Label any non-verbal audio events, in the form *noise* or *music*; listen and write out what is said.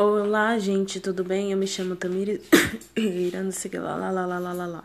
Olá, gente, tudo bem? Eu me chamo Tamires, *coughs* Irando seguir lá, lá, lá, lá, lá, lá.